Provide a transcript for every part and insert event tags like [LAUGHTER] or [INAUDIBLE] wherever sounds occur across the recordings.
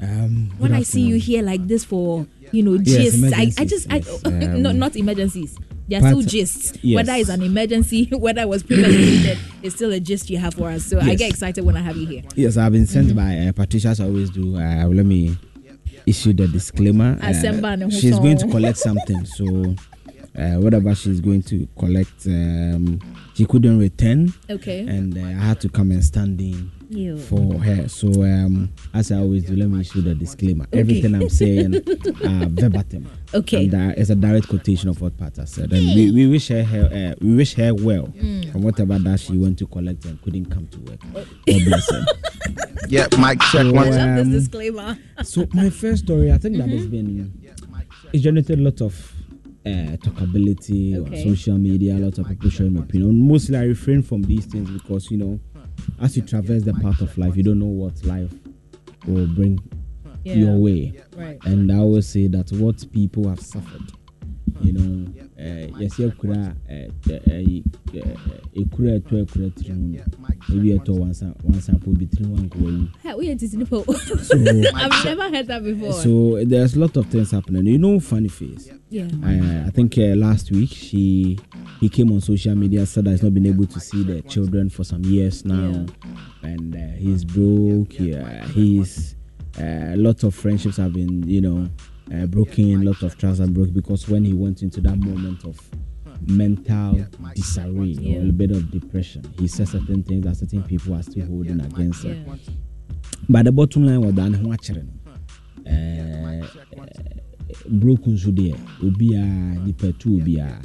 Um, when I see you here like this for you know Yes, gists, I, I just I, yes. [LAUGHS] not Um, not emergencies. They're but- still gists. yes. Whether it's an emergency, [LAUGHS] whether it was premeditated, it's still a gist you have for us. So I get excited when I have you here. Yes, I've been sent Mm-hmm. by uh, Patricia, as I always do. Uh, let me issue the disclaimer. Uh, Asemba ne ho she's going to collect something, so uh, whatever she's going to collect, um, she couldn't return, Okay. and uh, I had to come and stand in You. for her. So, um, as I always do, let me issue the disclaimer. Everything I'm saying, [LAUGHS] uh, verbatim. Okay. And uh, it's a direct quotation of what Pat has said. And we, we wish her, her uh, we wish her well Mm. from whatever that she went to collect and couldn't come to work. God bless her. [LAUGHS] Yeah, Mike, check So, one. I this um, disclaimer. So my first story, I think that Mm-hmm. has been it generated a lot of uh, talkability Okay. on social media, a lot of people showing opinion. Mostly I refrain from these things because you know, as you traverse the path of life, you don't know what life will bring Yeah. your way. Right. And I will say that what people have suffered, you know, eh, yes, you could have ekura eto ekura tiri mu no ebi eto wansa wansa po bi tiri mu anko wawu. We ain't sitting for- So [LAUGHS] I've never heard that before. so there's a lot of things happening. You know, funny face. yeah. Uh, I think uh, last week she he came on social media said that he's not been able to see the children for some years now, and uh, he's broke. Yeah, he's uh, lots of friendships have been you know uh, broken. Lots of trust are broken because when he went into that moment of mental disarray Yeah. or a bit of depression, he said certain things that certain people are still holding against him. But the bottom line was that ho akyere no. Eh, broke nso deɛ obiara nipa tu obiara.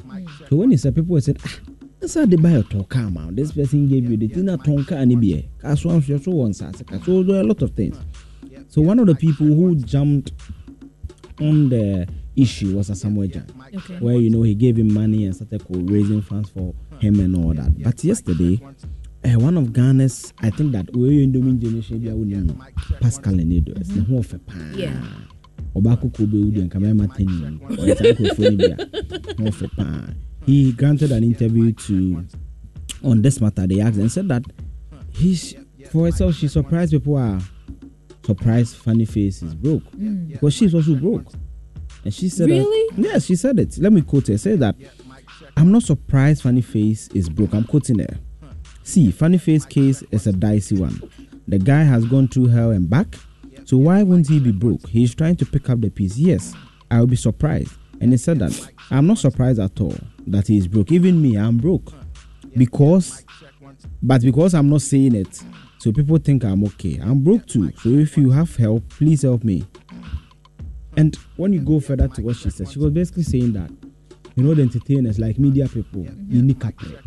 So when he said people were saying ah this how they buy a tall car man this person gave you the thing that tall car ni bi ɛ car so am so so one sa so there are a lot of things. So one of the people who jumped on the issue was a Samuel Jan Okay. where you know he gave him money and started raising funds for him and all that. But yesterday, uh, one of Ghana's, I think that we in the generation be a Pascal Enedo. It's the whole pa. Yeah. Obako Kobe Udi and Kamema Teni. Or it's a microphone be a whole pa. He granted an interview to on this matter. They asked and said that he's for herself. Oh, she surprised people are surprised. Funny face is broke mm. because she's also broke. And she said, that- Really? yes, she said it. Let me quote her. Say that I'm not surprised Funny Face is broke. I'm quoting her. See, Funny Face case is a dicey one. The guy has gone through hell and back. So why won't he be broke? He's trying to pick up the piece. Yes, I will be surprised. And he said that I'm not surprised at all that he is broke. Even me, I'm broke. Because but because I'm not saying it, so people think I'm okay. I'm broke too. So if you have help, please help me. And when you go further to what she said, she was basically saying that, you know, the entertainers like media people, you need capital.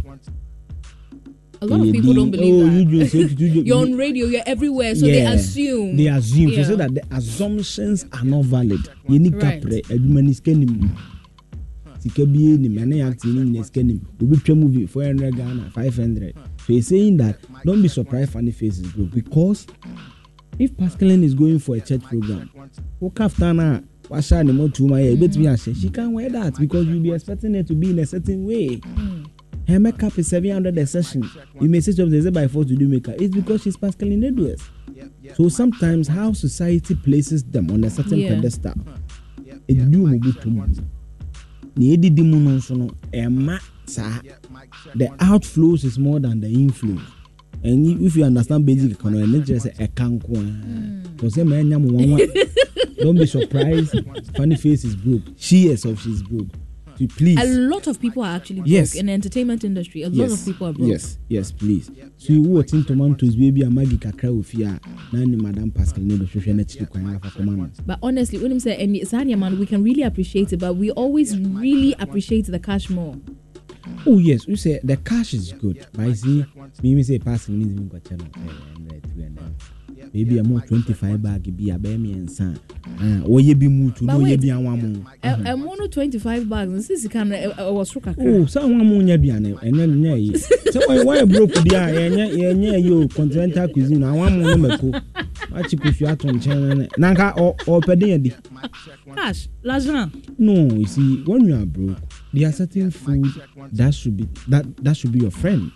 A lot of people don't believe oh, that. You just, you, you, [LAUGHS] You're on radio, you're everywhere, so they Yeah. assume. They assume. Yeah. said that the assumptions are not valid. You need Right. capital. Adwuma ni sika nim. Sika bie nim. Ɛne acting ni nyina sika nim. Obi twa movie 400 Ghana, 500. So he's saying that don't be surprised funny faces broke because if Pascaline is going for a church program, woke after na wahyɛ ne motu ma yɛ ebetumi ahyɛ. She can wear that because you be expecting her to be in a certain way. Her makeup is 700 a session. You may say to them, by force to do makeup. It's because she's Pascaline Edwards. So sometimes how society places them on a certain Yeah. pedestal, it do mo bi to mu. Ne edidi mu no nso no, ɛma saa. The outflows is more than the inflows. And if you understand basic economy, ne kyerɛ sɛ ɛka nko ara. So sɛ ma ɛnya mo nwanwa. Don't be surprised. Funny face is broke. She herself she's broke. Please. A lot of people are actually broke Yes. in the entertainment industry. A lot of people are broke. Yes, yes, please. So you wo tin tomatoes baby a magi kakra ofi a na ni madam Pascal ne do hwehwɛ na chiri kwan afa koma no. But honestly, when him say and Sanya man, we can really appreciate it, but we always really appreciate the cash more. Oh yes, you say the cash is good. But you see, me me say Pascal needs me kwacha no. Eh, two and Maybe I'm 25 bag bi a be me ensa. Ah, oye bi mu tu But no oye wait. bi anwa mu. And one 25 bags, and since you can, I was struck a Oh, sa anwa mu nya aduane, enye nya yi. So why why broke dia enye enye yo continental cuisine anwa mu no mako. Achi kofi ato nkyɛn na nka ɔ ɔpɛde yɛ di. cash, l'argent. No, you see, when you are broke, there are certain food that should be that that should be your friend.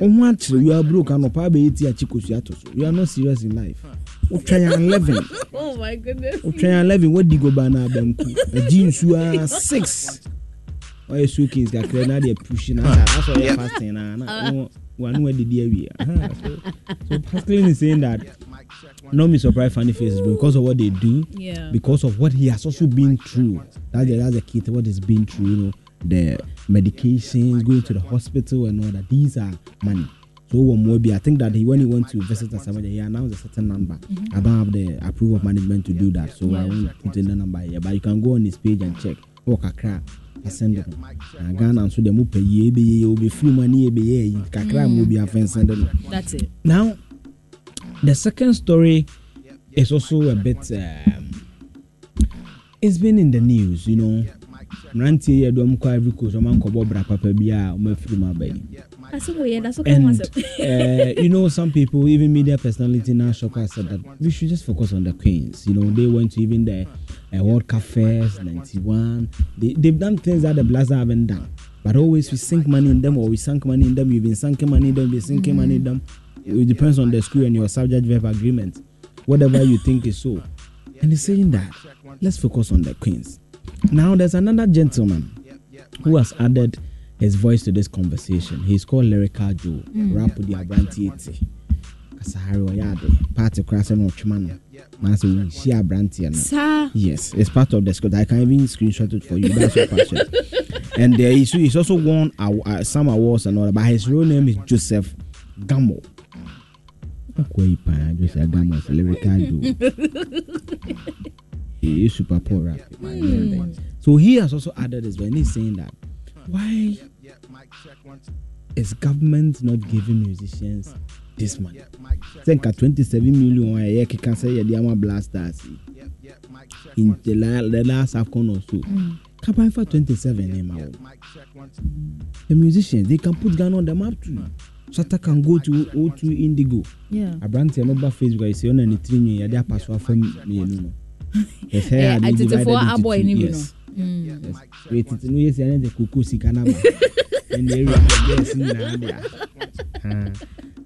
Ohun akyere you are broke anɔpa abɛyɛ ti akyi kosua ato so you are not serious in life. wotwɛn eleven [LAUGHS] Oh my goodness. wotwɛn eleven wadi goba na abanku agyi nsuo [LAUGHS] a six. Ɔyɛ suitcase kakra na deɛ push na asa asɔ ɔyɛ fasting na na wanu adidi awie so so Pascaline is saying that not me surprised funny faces but because of what they do Yeah. because of what he has also been through. That's the, that's the key to what he's been through, you know, the medications, going to the hospital and all that. These are money. So be I think that he when he went to visit us somebody, he announced a certain number. Mm-hmm. I don't have the approval of management to do that. So I Yeah. won't put in the number here. But you can go on his page and check. Oh kakra. I send it. Na Ghana so the pay ye be ye be free money be ye kakra afen send it. That's it. Now, the second story is also a bit. Um, it's been in the news, you know. mmeranteɛ yi ɛdɔm kɔ ivory coast ɔma nkɔbɔ bra papa bi a mu aba yi. That's what we that's what come and uh, you know some people even media personality now shock us said that we should just focus on the queens. You know they went to even the uh, world cup fest 91 they, they've done things that the Black Stars haven't done. But always we sink money in them or we sunk money in them you've been sinking money in them you've been sinking money in them it depends on the school and your subject verb agreement whatever you think is so and he's saying that let's focus on the queens now there's another gentleman who has added his voice to this conversation. He's called Lyrical Joe. Rap with the Abranti 80. Kasahari Oyade. Party crash and Ochmano. Master, we see Abranti Sir. Yes, it's part of the script. I can even screenshot it for you. That's your passion. [LAUGHS] and there is he's also won uh, some awards and all that. But his real name is Joseph Gamo. Akwai pa, Joseph Gamo is lyrical Joe. he is super poor rap. So he has also added this when he's saying that why is government not giving musicians this money? Think at 27 million a year can say yeah, the Ama Blasters in the, la- the last AFCON or so. Can for 27 eh, ma, oh. The musicians they can put Ghana on the map too. Shatta can go to O2 Indigo. Yeah. aberanteɛ [LAUGHS] no ba facebook a ɛsɛ ɔna ne tiri nwi yɛde apa so afa mmienu no His hair Eh, had been atetefoɔ divided into abɔ two, ne bi yes. Mm. Yes. Wait, tete no yɛ sɛ ɛne de koko sika no aba ɛne area [LAUGHS] yes nyinaa de a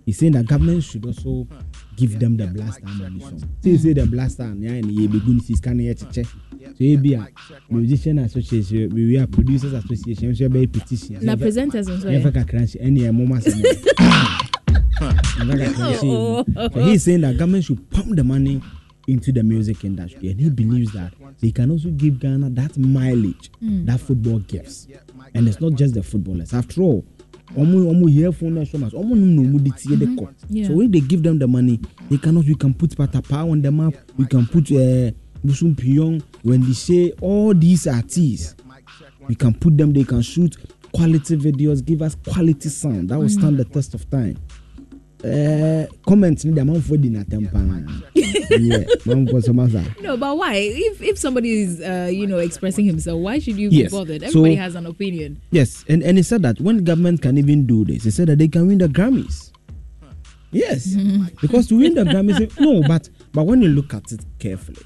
he's saying that government should also give them the blaster money some say say the blaster ne ayɛ ne yɛ bɛgu ne sika no yɛ kyekyɛ so ebi a musician association we we are producers association nso yɛbɛyɛ petition Na presenters nso yɛmfa ɛ. kakra nhyɛ ɛne ɛmoma sɛ yɛmfa kakra nhyɛ. So he's saying that government should pump the money into the music industry, and he believes that they can also give Ghana that mileage that football gives. And it's not just the footballers. After all, ọmụ ọmụ hear phone na so much ọmụ num na ọmụ de kọ Yeah. so when they give them the money they can also we can put patapa on the map we can put uh, busum piyong when they say all these artists we can put them they can shoot quality videos give us quality sound that will stand the test of time uh, comment ni de amanfoɔ di n'atɛm paa yeah amanfoɔ sɔ ma sa. No, but why? If if somebody is uh, you know expressing himself, why should you Yes. be bothered? So- Everybody has an opinion. Yes, and, and he said that when government can even do this, he said that they can win the Grammys. Yes, [LAUGHS] because to win the Grammys, no, but but when you look at it carefully,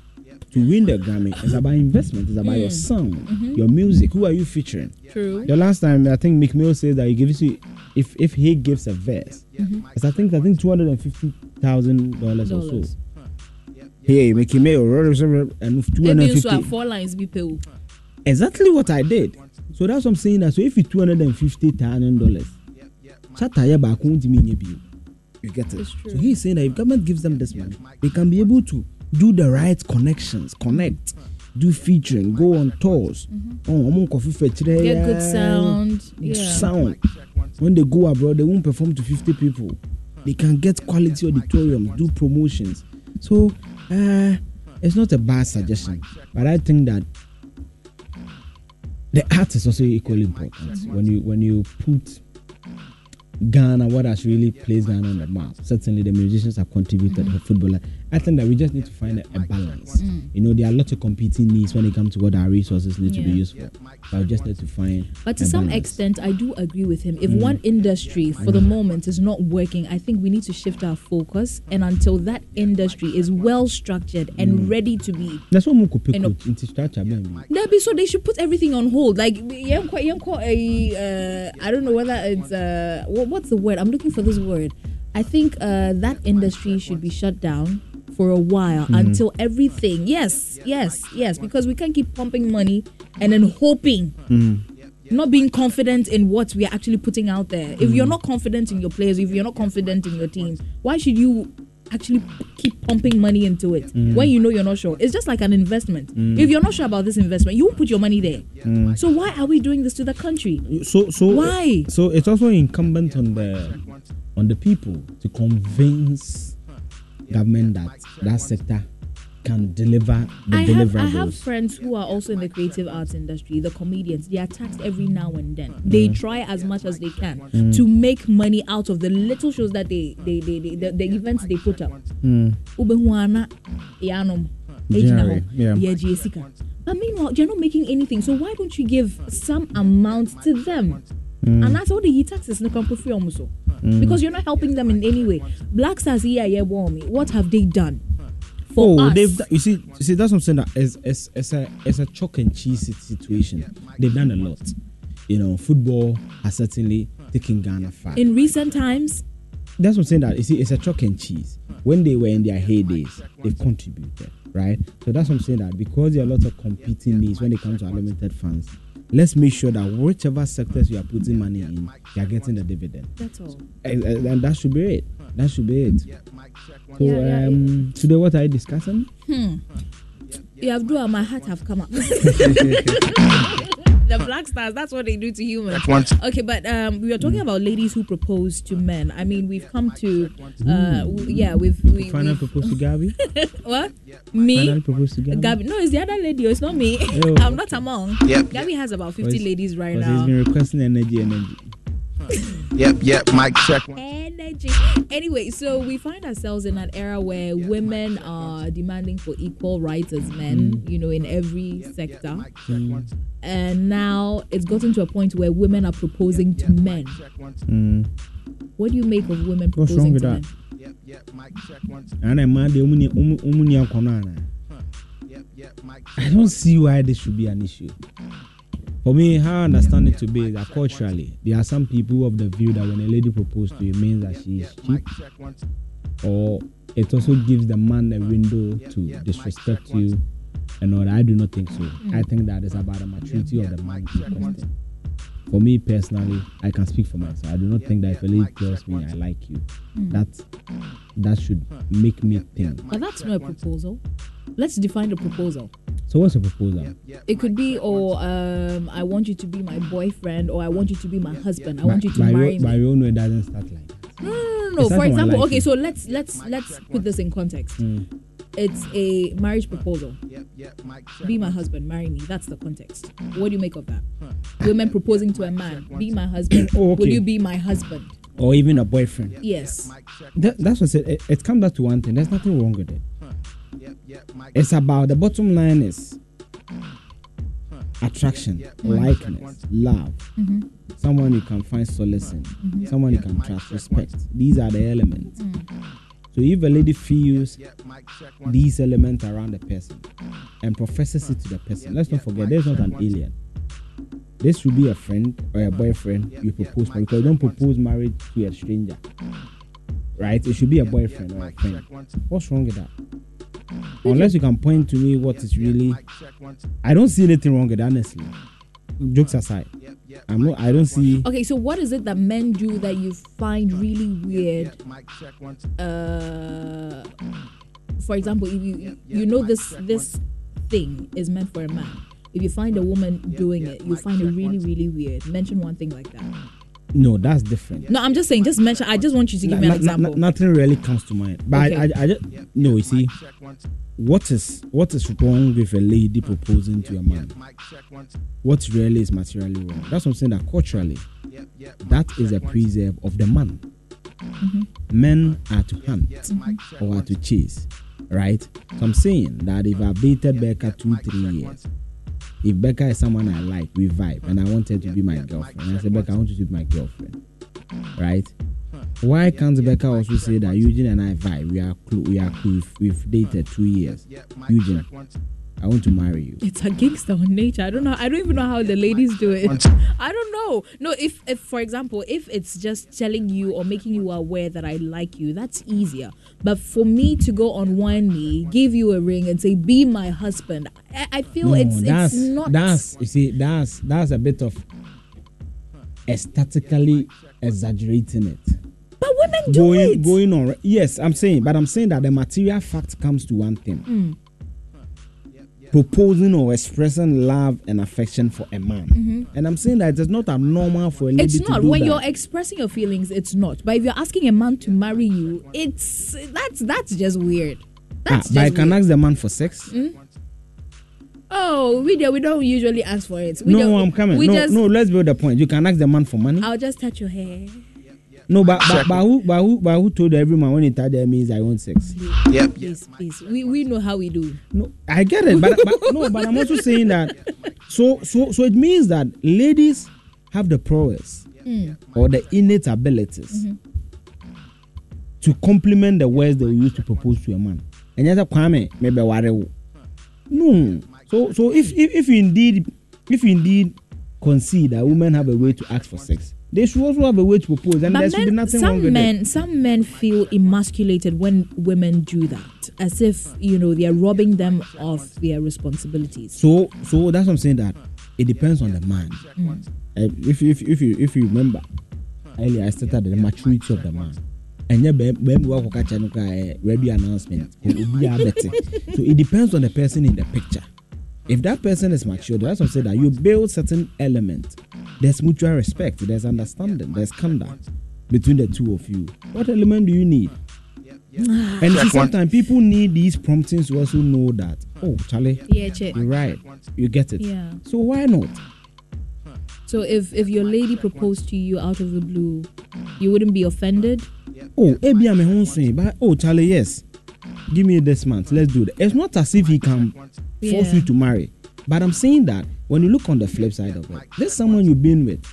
to win the Grammy, it's about investment, it's about your mm. sound, mm-hmm. your music. Who are you featuring? True. The last time I think Meek Mill says that he gives you if if he gives a verse, mm-hmm. it's I think I think two hundred and fifty thousand dollars or so. Hey, Mickey Mill, and two hundred and fifty. four lines be paid. exactly what I did. So that's what I'm saying. That so if it's two hundred and fifty thousand dollars, chataya back won't mean you. You get it. So he's saying that if government gives them this money, they can be able to do the right connections, connect, do featuring, go on tours. Oh, fẹ kyerẹ Get good sound. Yeah. sound. When they go abroad, they won't perform to 50 people. They can get quality auditoriums, do promotions. So, uh, it's not a bad suggestion, but I think that the art is also equally important. When you when you put Ghana, what has really placed Ghana on the map. Certainly, the musicians have contributed. The footballer. I think that we just need to find a, a balance. You know, there are lots of competing needs when it comes to what our resources need to be used for. But we just need to find. But to some balance. extent, I do agree with him. Mm. If one industry for the moment is not working, I think we need to shift our focus. And until that industry is well structured and Mm. ready to be That's what Muku pick into structure. be so they should put everything on hold. Like yɛnkɔ- yɛnkɔ a, uh, I don't know whether it's uh, what's the word? I'm looking for this word. I think uh, that industry should be shut down for a while Mm-hmm. until everything. Yes, yes, yes. Because we can't keep pumping money and then hoping. Mm. Not being confident in what we are actually putting out there. If Mm. you're not confident in your players, if you're not confident in your teams, why should you actually keep pumping money into it Mm. when you know you're not sure? It's just like an investment. If you're not sure about this investment, you won't put your money there. Mm. So why are we doing this to the country? So so Why? So it's also incumbent on the on the people to convince government that that sector can deliver the I have, deliverables. I have friends who are also in the creative arts industry, the comedians. They are taxed every now and then. They try as much as they can to make money out of the little shows that they, they, they, they the, the events they put up. Mm. Ubehuana, yeah. yeah, But meanwhile, you're not making anything. So why don't you give some amount to them? Mm. And that's all the taxes no come free almost. Because you're not helping them in any way. Blacks as here, yeah, me. What have they done? For oh, us? they've you see you see that's what I'm saying that it's, it's, it's a it's a chalk and cheese situation. They've done a lot. You know, football has certainly taken Ghana far. in recent times, that's what I'm saying that you see it's a chalk and cheese. When they were in their heydays, they've contributed, right? So that's what I'm saying that because there are lots of competing needs when it comes to unlimited funds, let's make sure that whichever sectors you are putting money in, you are getting the dividend. that's all. And, and- and that should be it. That should be it. So Yeah, yeah, um today what are you discussing? Hmm. You have do my heart have come up. [LAUGHS] [LAUGHS] the black stars, that's what they do to humans. Okay, but um, we were talking about ladies who propose to men. I mean, we've come to, uh, w- yeah, we've, we, Final we've proposal to [LAUGHS] Gabby? what? Final Me? proposal to Gabby? Gabby, no, it's the other lady. oh, It's not me. Oh. [LAUGHS] I'm not among. Yep. Gabby has about 50 ladies right Because he's now. been requesting energy, energy. [COUGHS] Yep, yep, mic check. Energy. Anyway, so we find ourselves in an era where women are demanding for equal rights as men, you know, in every sector. And now it's gotten to a point where women are proposing to men. Mm. What do you make of women What's proposing wrong with to that? men? And I'm mad, they only- only- only young corner. I don't see why this should be an issue. For me, how I understand it to be that culturally, there are some people of the view that when a lady proposes to you, it means that she is cheap, or it also gives the man a window to disrespect you and all that. I do not think so. I think that is about the maturity of the man. For me personally, I can speak for myself. I do not think that if a lady tells me I like you, hmm. that that should make me think. But that's not a proposal. Let's define the proposal. So what's a proposal? It could be, or um, I want you to be my boyfriend, or I want you to be my husband. I By- want you to by marry your, me. your own way, it doesn't start like that. No, no, no, no. For example, my okay, liking. so let's let's let's put this in context. Mm. It's a marriage proposal. yep yep Be my husband, marry me. That's the context. What do you make of that? Women proposing to a man, be my husband. [COUGHS] Oh, okay. Will you be my husband? Or even a boyfriend. Yes. That, that's what I said. It, it comes back to one thing. There's nothing wrong with it. It's about the bottom line is attraction, likeness, love. Mm-hmm. Someone you can find solace in, someone you can trust, respect. These are the elements. Mm-hmm. So if a lady feels these elements around the person and professes it to the person, let's not forget there's not an alien. This should be a friend or a boyfriend you propose for because you don't propose marriage to a stranger. Right? It should be a boyfriend or a friend. What's wrong with that? Unless you can point to me what is really I don't see anything wrong with it, honestly. Jokes aside. I'm not I don't see Okay, so what is it that men do that you find really weird? Uh, for example, if you you know this this thing is meant for a man. If you find a woman doing it, you find it really really weird. Mention one thing like that. No, that's different. No, I'm just saying. Just mention. I just want you to give me an no- example. nothing really comes to mind. But I, Okay. I, I just no. You see, what is what is wrong with a lady proposing to a man? What really is materially wrong? That's what I'm saying. That culturally, that is a preserve of the man. Mm-hmm. Men are to hunt or are to chase, right? So I'm saying that if I've dated Becca two, three years, if Becca is someone I like, we vibe, and I want her to be my girlfriend, and I say, Becca, I want you to be my girlfriend, right? Why can't Becca also say that Eugene and I vibe? We are clo- we are cool. We've dated two years. Eugene, I want to marry you. It's against our nature. I don't know. I don't even know how the ladies do it. [LAUGHS] I don't know. No, if, if for example, if it's just telling you or making you aware that I like you, that's easier. But for me to go on one knee, give you a ring, and say, "Be my husband," I, I feel No, it's that's it's not. that's you see that's that's a bit of aesthetically exaggerating it. but women do going it. going on. Yes, I'm saying, but I'm saying that the material fact comes to one thing. Mm. Proposing or expressing love and affection for a man, and I'm saying that it's not abnormal for a lady Mm-hmm. It's not when that. you're expressing your feelings. It's not. But if you're asking a man to marry you, it's that's that's just weird. Ah, That's but I can weird. ask the man for sex. Oh, we do, we don't usually ask for it. We no, I'm coming. No, just, no, let's build the point. You can ask the man for money. I'll just touch your hair. No, but but, but who but who but who told every man when he touched their means I want sex? Yep. Please, please. We we know how we do. No, I get it, but, but no, but I'm also saying that. [LAUGHS] So so so it means that ladies have the prowess or the innate abilities to complement the words they will use to propose to a man. And yet, Kwame, maybe worry. No. So so if if if you indeed if you indeed concede that women have a way to ask for sex, they should also have a way to propose, and there But should be men, nothing wrong some with men, it. some men feel emasculated when women do that, as if you know they are robbing them of their responsibilities. So so that's what I'm saying that it depends on the man. Uh, if if if you if you remember earlier, I stated the maturity of the man. And yeah, when we catch radio announcement, obi a better. so it depends on the person in the picture. If that person is mature, that's what I said that you build certain elements. There's mutual respect, there's understanding, there's conduct between the two of you. What element do you need? [SIGHS] And see, sometimes people need these promptings to also know that, oh, Charlie, Yeah, che. you're right. You get it. Yeah. So why not? So if if your lady proposed to you out of the blue, you wouldn't be offended. Oh, maybe I'm a but oh, Charlie, yes. Give me this month. Let's do that. It's not as if he can force Yeah. you to marry. But I'm saying that when you look on the flip side of it, there's someone you've been with.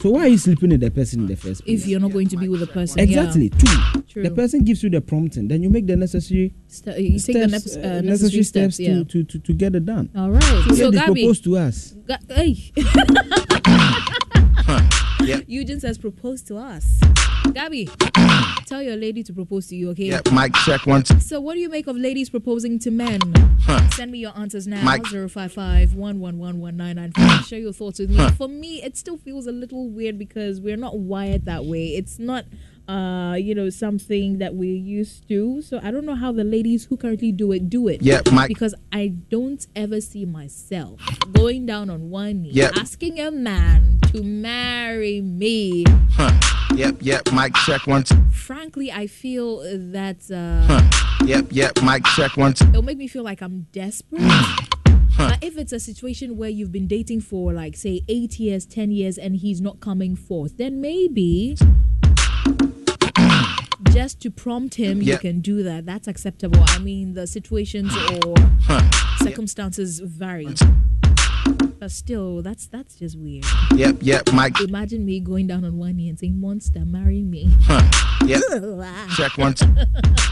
So why are you sleeping with the person in the first place? If you're not going to be with the person, exactly. Two. True. The person gives you the prompting, then you make the necessary Yeah. St- you take the steps, nep- uh, uh, necessary, steps. to, yeah. to, to, to get it done. All right. So, So, yeah, Gabby, propose to us. Ga- hey. [LAUGHS] Yep. Eugene says propose to us. Gabby, tell your lady to propose to you, okay? Yep. Mic check once. So, what do you make of ladies proposing to men? Send me your answers now. Mike. 055 111 Share your thoughts with me. For me, it still feels a little weird because we're not wired that way. It's not, uh, you know, something that we're used to. So, I don't know how the ladies who currently do it do it. Yep. Mic. Because I don't ever see myself going down on one knee, Yep. asking a man to marry me. Yep. Yep. Mic check once. Frankly, I feel that uh, Yep. Yep. Mic check once. it'll make me feel like I'm desperate. But if it's a situation where you've been dating for like say eight years, ten years, and he's not coming forth, then maybe just to prompt him, you can do that. That's acceptable. I mean, the situations or circumstances vary. But still, that's that's just weird. Yep. Yep. Mic. Imagine me going down on one knee and saying, "Monster, marry me." Yep. [LAUGHS] Check one. two. [LAUGHS]